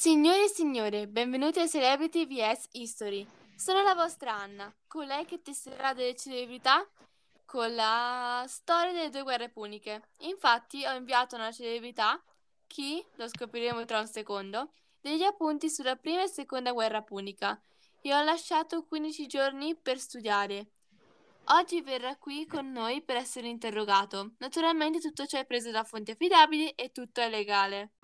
Signore e signore, benvenuti a Celebrity vs History. Sono la vostra Anna, colei che testerà delle celebrità con la storia delle due guerre puniche. Infatti ho inviato una celebrità, chi, lo scopriremo tra un secondo, degli appunti sulla prima e seconda guerra punica e ho lasciato 15 giorni per studiare. Oggi verrà qui con noi per essere interrogato. Naturalmente tutto ciò è preso da fonti affidabili e tutto è legale.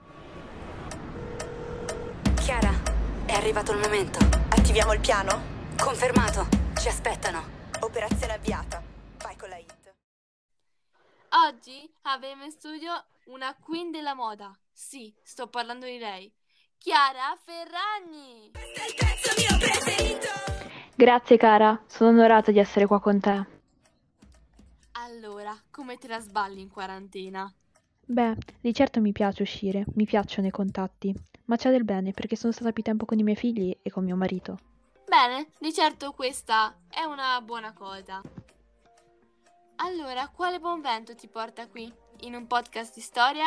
È arrivato il momento. Attiviamo il piano? Confermato. Ci aspettano. Operazione avviata. Vai con la hit. Oggi avremo in studio una queen della moda. Sì, sto parlando di lei. Chiara Ferragni. Grazie cara, sono onorata di essere qua con te. Allora, come te la sballi in quarantena? Beh, di certo mi piace uscire, mi piacciono i contatti, ma c'è del bene perché sono stata più tempo con i miei figli e con mio marito. Bene, di certo questa è una buona cosa. Allora, quale buon vento ti porta qui? In un podcast di storia?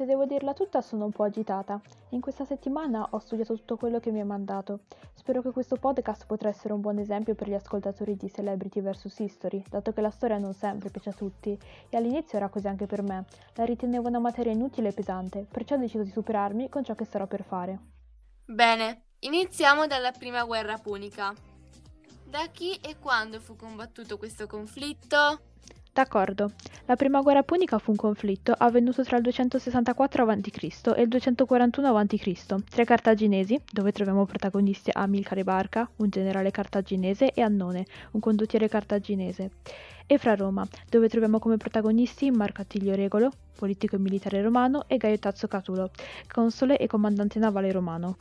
Se devo dirla tutta sono un po' agitata. In questa settimana ho studiato tutto quello che mi hai mandato. Spero che questo podcast potrà essere un buon esempio per gli ascoltatori di Celebrity vs History, dato che la storia non sempre piace a tutti, e all'inizio era così anche per me. La ritenevo una materia inutile e pesante, perciò ho deciso di superarmi con ciò che starò per fare. Bene, iniziamo dalla prima guerra punica. Da chi e quando fu combattuto questo conflitto? D'accordo. La prima guerra punica fu un conflitto avvenuto tra il 264 a.C. e il 241 a.C. tra i cartaginesi, dove troviamo protagonisti Amilcare Barca, un generale cartaginese, e Annone, un condottiere cartaginese, e fra Roma, dove troviamo come protagonisti Marco Attilio Regolo, politico e militare romano, e Gaio Tazzo Catulo, console e comandante navale romano.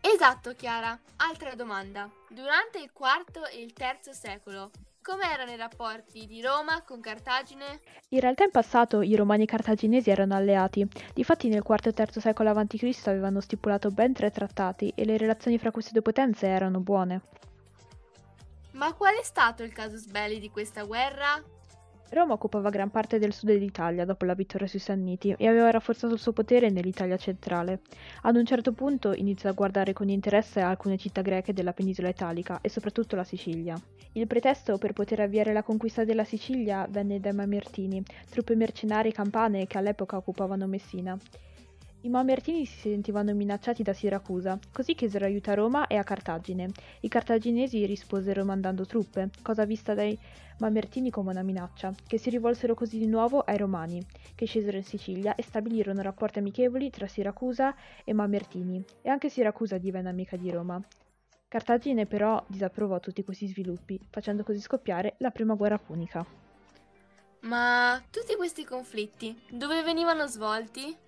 Esatto, Chiara. Altra domanda. Durante il IV e il III secolo, come erano i rapporti di Roma con Cartagine? In realtà in passato i romani e i cartaginesi erano alleati, difatti nel IV e III secolo a.C. avevano stipulato ben tre trattati e le relazioni fra queste due potenze erano buone. Ma qual è stato il casus belli di questa guerra? Roma occupava gran parte del sud d'Italia dopo la vittoria sui Sanniti e aveva rafforzato il suo potere nell'Italia centrale. Ad un certo punto iniziò a guardare con interesse alcune città greche della penisola italica e soprattutto la Sicilia. Il pretesto per poter avviare la conquista della Sicilia venne dai Mamertini, truppe mercenarie campane che all'epoca occupavano Messina. I Mamertini si sentivano minacciati da Siracusa, così chiesero aiuto a Roma e a Cartagine. I cartaginesi risposero mandando truppe, cosa vista dai Mamertini come una minaccia, che si rivolsero così di nuovo ai Romani, che scesero in Sicilia e stabilirono rapporti amichevoli tra Siracusa e Mamertini, e anche Siracusa divenne amica di Roma. Cartagine però disapprovò tutti questi sviluppi, facendo così scoppiare la prima guerra punica. Ma tutti questi conflitti dove venivano svolti?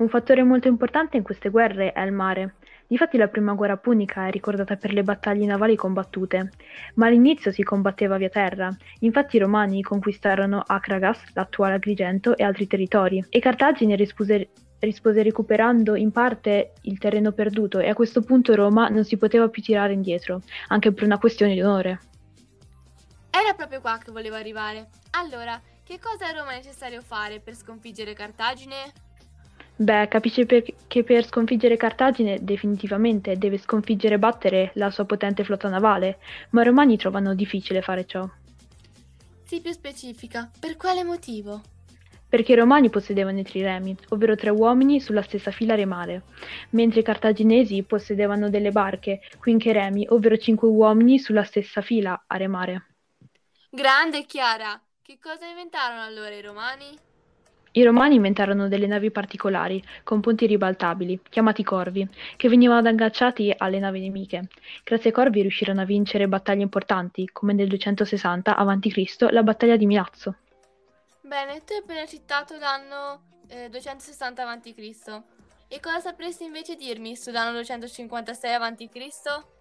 Un fattore molto importante in queste guerre è il mare. Difatti la prima guerra punica è ricordata per le battaglie navali combattute, ma all'inizio si combatteva via terra. Infatti i romani conquistarono Acragas, l'attuale Agrigento, e altri territori, e Cartagine rispose, rispose recuperando in parte il terreno perduto e a questo punto Roma non si poteva più tirare indietro, anche per una questione di onore. Era proprio qua che volevo arrivare. Allora, che cosa a Roma è necessario fare per sconfiggere Cartagine? Beh, capisce per- che per sconfiggere Cartagine definitivamente deve sconfiggere e battere la sua potente flotta navale, ma i romani trovano difficile fare ciò. Sii più specifica, per quale motivo? Perché i romani possedevano i triremi, ovvero tre uomini sulla stessa fila remare, mentre i cartaginesi possedevano delle barche, quinqueremi, ovvero cinque uomini sulla stessa fila a remare. Grande Chiara! Che cosa inventarono allora i romani? I romani inventarono delle navi particolari, con ponti ribaltabili, chiamati corvi, che venivano agganciati alle navi nemiche. Grazie ai corvi riuscirono a vincere battaglie importanti, come nel 260 a.C. la battaglia di Milazzo. Bene, tu hai appena citato l'anno eh, 260 a.C. E cosa sapresti invece dirmi sull'anno 256 a.C.?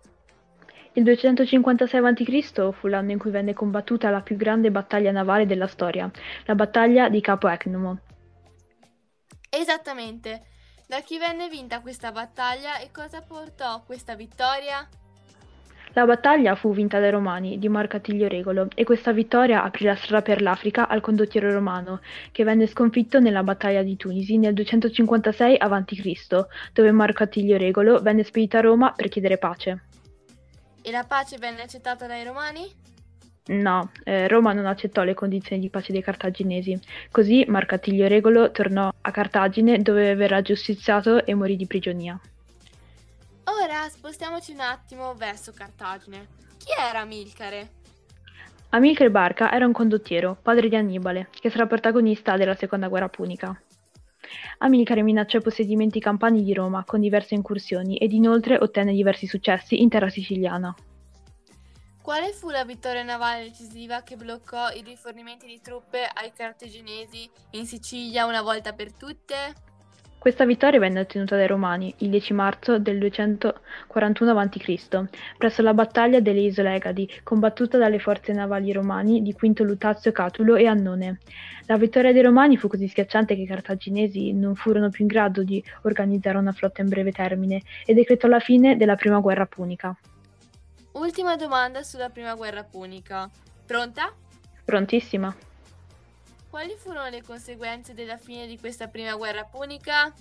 Il 256 a.C. fu l'anno in cui venne combattuta la più grande battaglia navale della storia, la battaglia di Capo Ecnomo. Esattamente. Da chi venne vinta questa battaglia e cosa portò questa vittoria? La battaglia fu vinta dai Romani di Marco Attilio Regolo e questa vittoria aprì la strada per l'Africa al condottiero romano, che venne sconfitto nella battaglia di Tunisi nel 256 a.C., dove Marco Attilio Regolo venne spedito a Roma per chiedere pace. E la pace venne accettata dai Romani? No, eh, Roma non accettò le condizioni di pace dei cartaginesi. Così Marco Attilio Regolo tornò a Cartagine dove verrà giustiziato e morì di prigionia. Ora spostiamoci un attimo verso Cartagine. Chi era Amilcare? Amilcare Barca era un condottiero, padre di Annibale, che sarà protagonista della seconda guerra punica. Amilcare minacciò i possedimenti campani di Roma con diverse incursioni ed inoltre ottenne diversi successi in terra siciliana. Quale fu la vittoria navale decisiva che bloccò i rifornimenti di truppe ai cartaginesi in Sicilia una volta per tutte? Questa vittoria venne ottenuta dai Romani il 10 marzo del 241 a.C., presso la battaglia delle Isole Egadi, combattuta dalle forze navali romani di Quinto Lutazio Catulo e Annone. La vittoria dei Romani fu così schiacciante che i cartaginesi non furono più in grado di organizzare una flotta in breve termine e decretò la fine della prima guerra punica. Ultima domanda sulla prima guerra punica. Pronta? Prontissima. Quali furono le conseguenze della fine di questa prima guerra punica?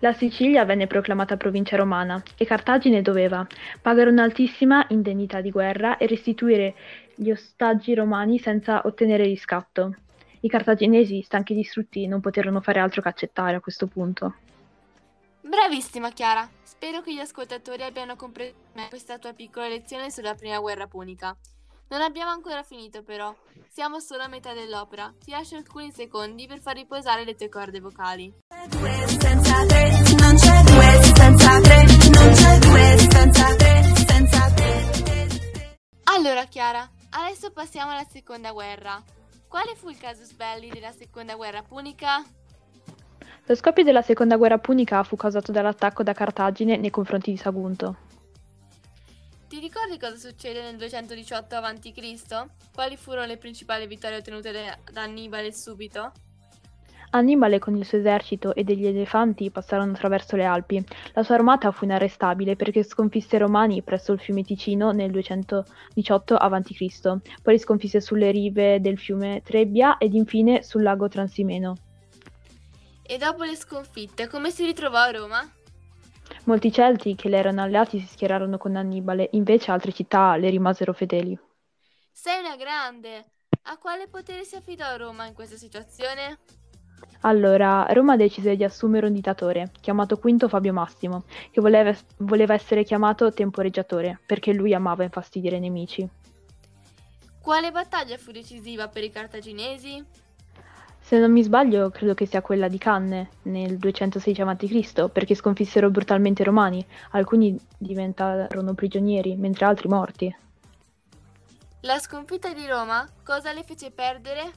La Sicilia venne proclamata provincia romana e Cartagine doveva pagare un'altissima indennità di guerra e restituire gli ostaggi romani senza ottenere riscatto. I cartaginesi, stanchi e distrutti, non poterono fare altro che accettare a questo punto. Bravissima Chiara, spero che gli ascoltatori abbiano compreso questa tua piccola lezione sulla prima guerra punica. Non abbiamo ancora finito però, siamo solo a metà dell'opera. Ti lascio alcuni secondi per far riposare le tue corde vocali. Allora Chiara, adesso passiamo alla seconda guerra. Quale fu il casus belli della seconda guerra punica? Lo scoppio della seconda guerra punica fu causato dall'attacco da Cartagine nei confronti di Sagunto. Ti ricordi cosa succede nel 218 a.C.? Quali furono le principali vittorie ottenute da Annibale subito? Annibale con il suo esercito e degli elefanti passarono attraverso le Alpi. La sua armata fu inarrestabile perché sconfisse i Romani presso il fiume Ticino nel 218 a.C., poi li sconfisse sulle rive del fiume Trebbia ed infine sul lago Transimeno. E dopo le sconfitte, come si ritrovò a Roma? Molti Celti che le erano alleati si schierarono con Annibale, invece altre città le rimasero fedeli. Sei una grande! A quale potere si affidò Roma in questa situazione? Allora, Roma decise di assumere un dittatore, chiamato Quinto Fabio Massimo, che voleva, voleva essere chiamato temporeggiatore, perché lui amava infastidire i nemici. Quale battaglia fu decisiva per i cartaginesi? Se non mi sbaglio, credo che sia quella di Canne, nel 216 a.C., perché sconfissero brutalmente i Romani. Alcuni diventarono prigionieri, mentre altri morti. La sconfitta di Roma cosa le fece perdere?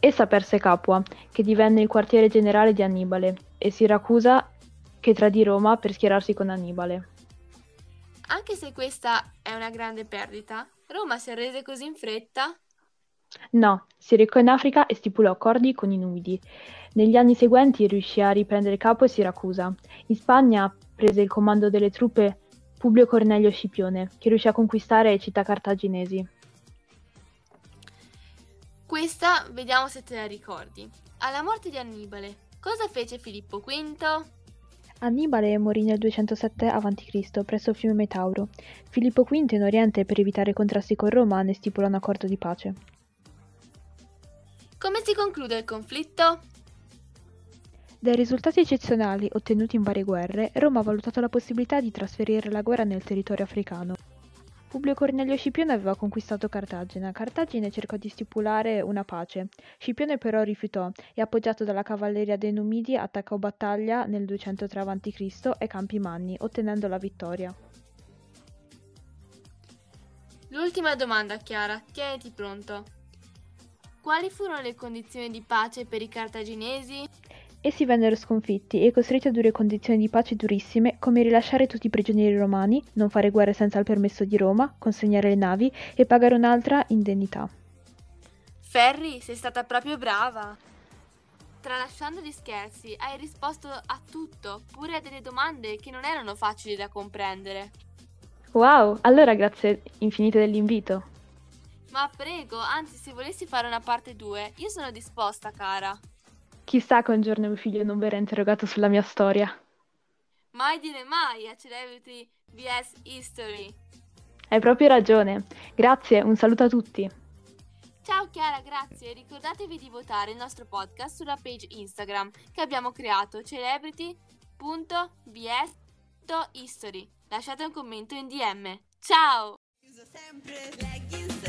Essa perse Capua, che divenne il quartiere generale di Annibale, e Siracusa, che tradì Roma per schierarsi con Annibale. Anche se questa è una grande perdita, Roma si arrese così in fretta? No, si recò in Africa e stipulò accordi con i Numidi. Negli anni seguenti riuscì a riprendere Capo e Siracusa. In Spagna prese il comando delle truppe Publio Cornelio Scipione, che riuscì a conquistare città cartaginesi. Questa vediamo se te la ricordi. Alla morte di Annibale, cosa fece Filippo V? Annibale morì nel 207 a.C. presso il fiume Metauro. Filippo V in Oriente, per evitare contrasti con Roma, ne stipulò un accordo di pace. Come si conclude il conflitto? Dai risultati eccezionali ottenuti in varie guerre, Roma ha valutato la possibilità di trasferire la guerra nel territorio africano. Publio Cornelio Scipione aveva conquistato Cartagine. Cartagine cercò di stipulare una pace. Scipione però rifiutò e, appoggiato dalla cavalleria dei Numidi, attaccò battaglia nel 203 a.C. ai Campi Manni, ottenendo la vittoria. L'ultima domanda, Chiara, tieniti pronto. Quali furono le condizioni di pace per i cartaginesi? Essi vennero sconfitti e costretti a dure condizioni di pace durissime, come rilasciare tutti i prigionieri romani, non fare guerre senza il permesso di Roma, consegnare le navi e pagare un'altra indennità. Ferri, sei stata proprio brava! Tralasciando gli scherzi, hai risposto a tutto, pure a delle domande che non erano facili da comprendere. Wow, allora grazie infinite dell'invito. Ma prego, anzi, se volessi fare una parte 2, io sono disposta, cara. Chissà che un giorno mio figlio non verrà interrogato sulla mia storia. Mai dire mai a Celebrity vs History. Hai proprio ragione. Grazie, un saluto a tutti. Ciao Chiara, grazie. Ricordatevi di votare il nostro podcast sulla page Instagram che abbiamo creato celebrity.vs.history. Lasciate un commento in DM. Ciao! Uso sempre leggings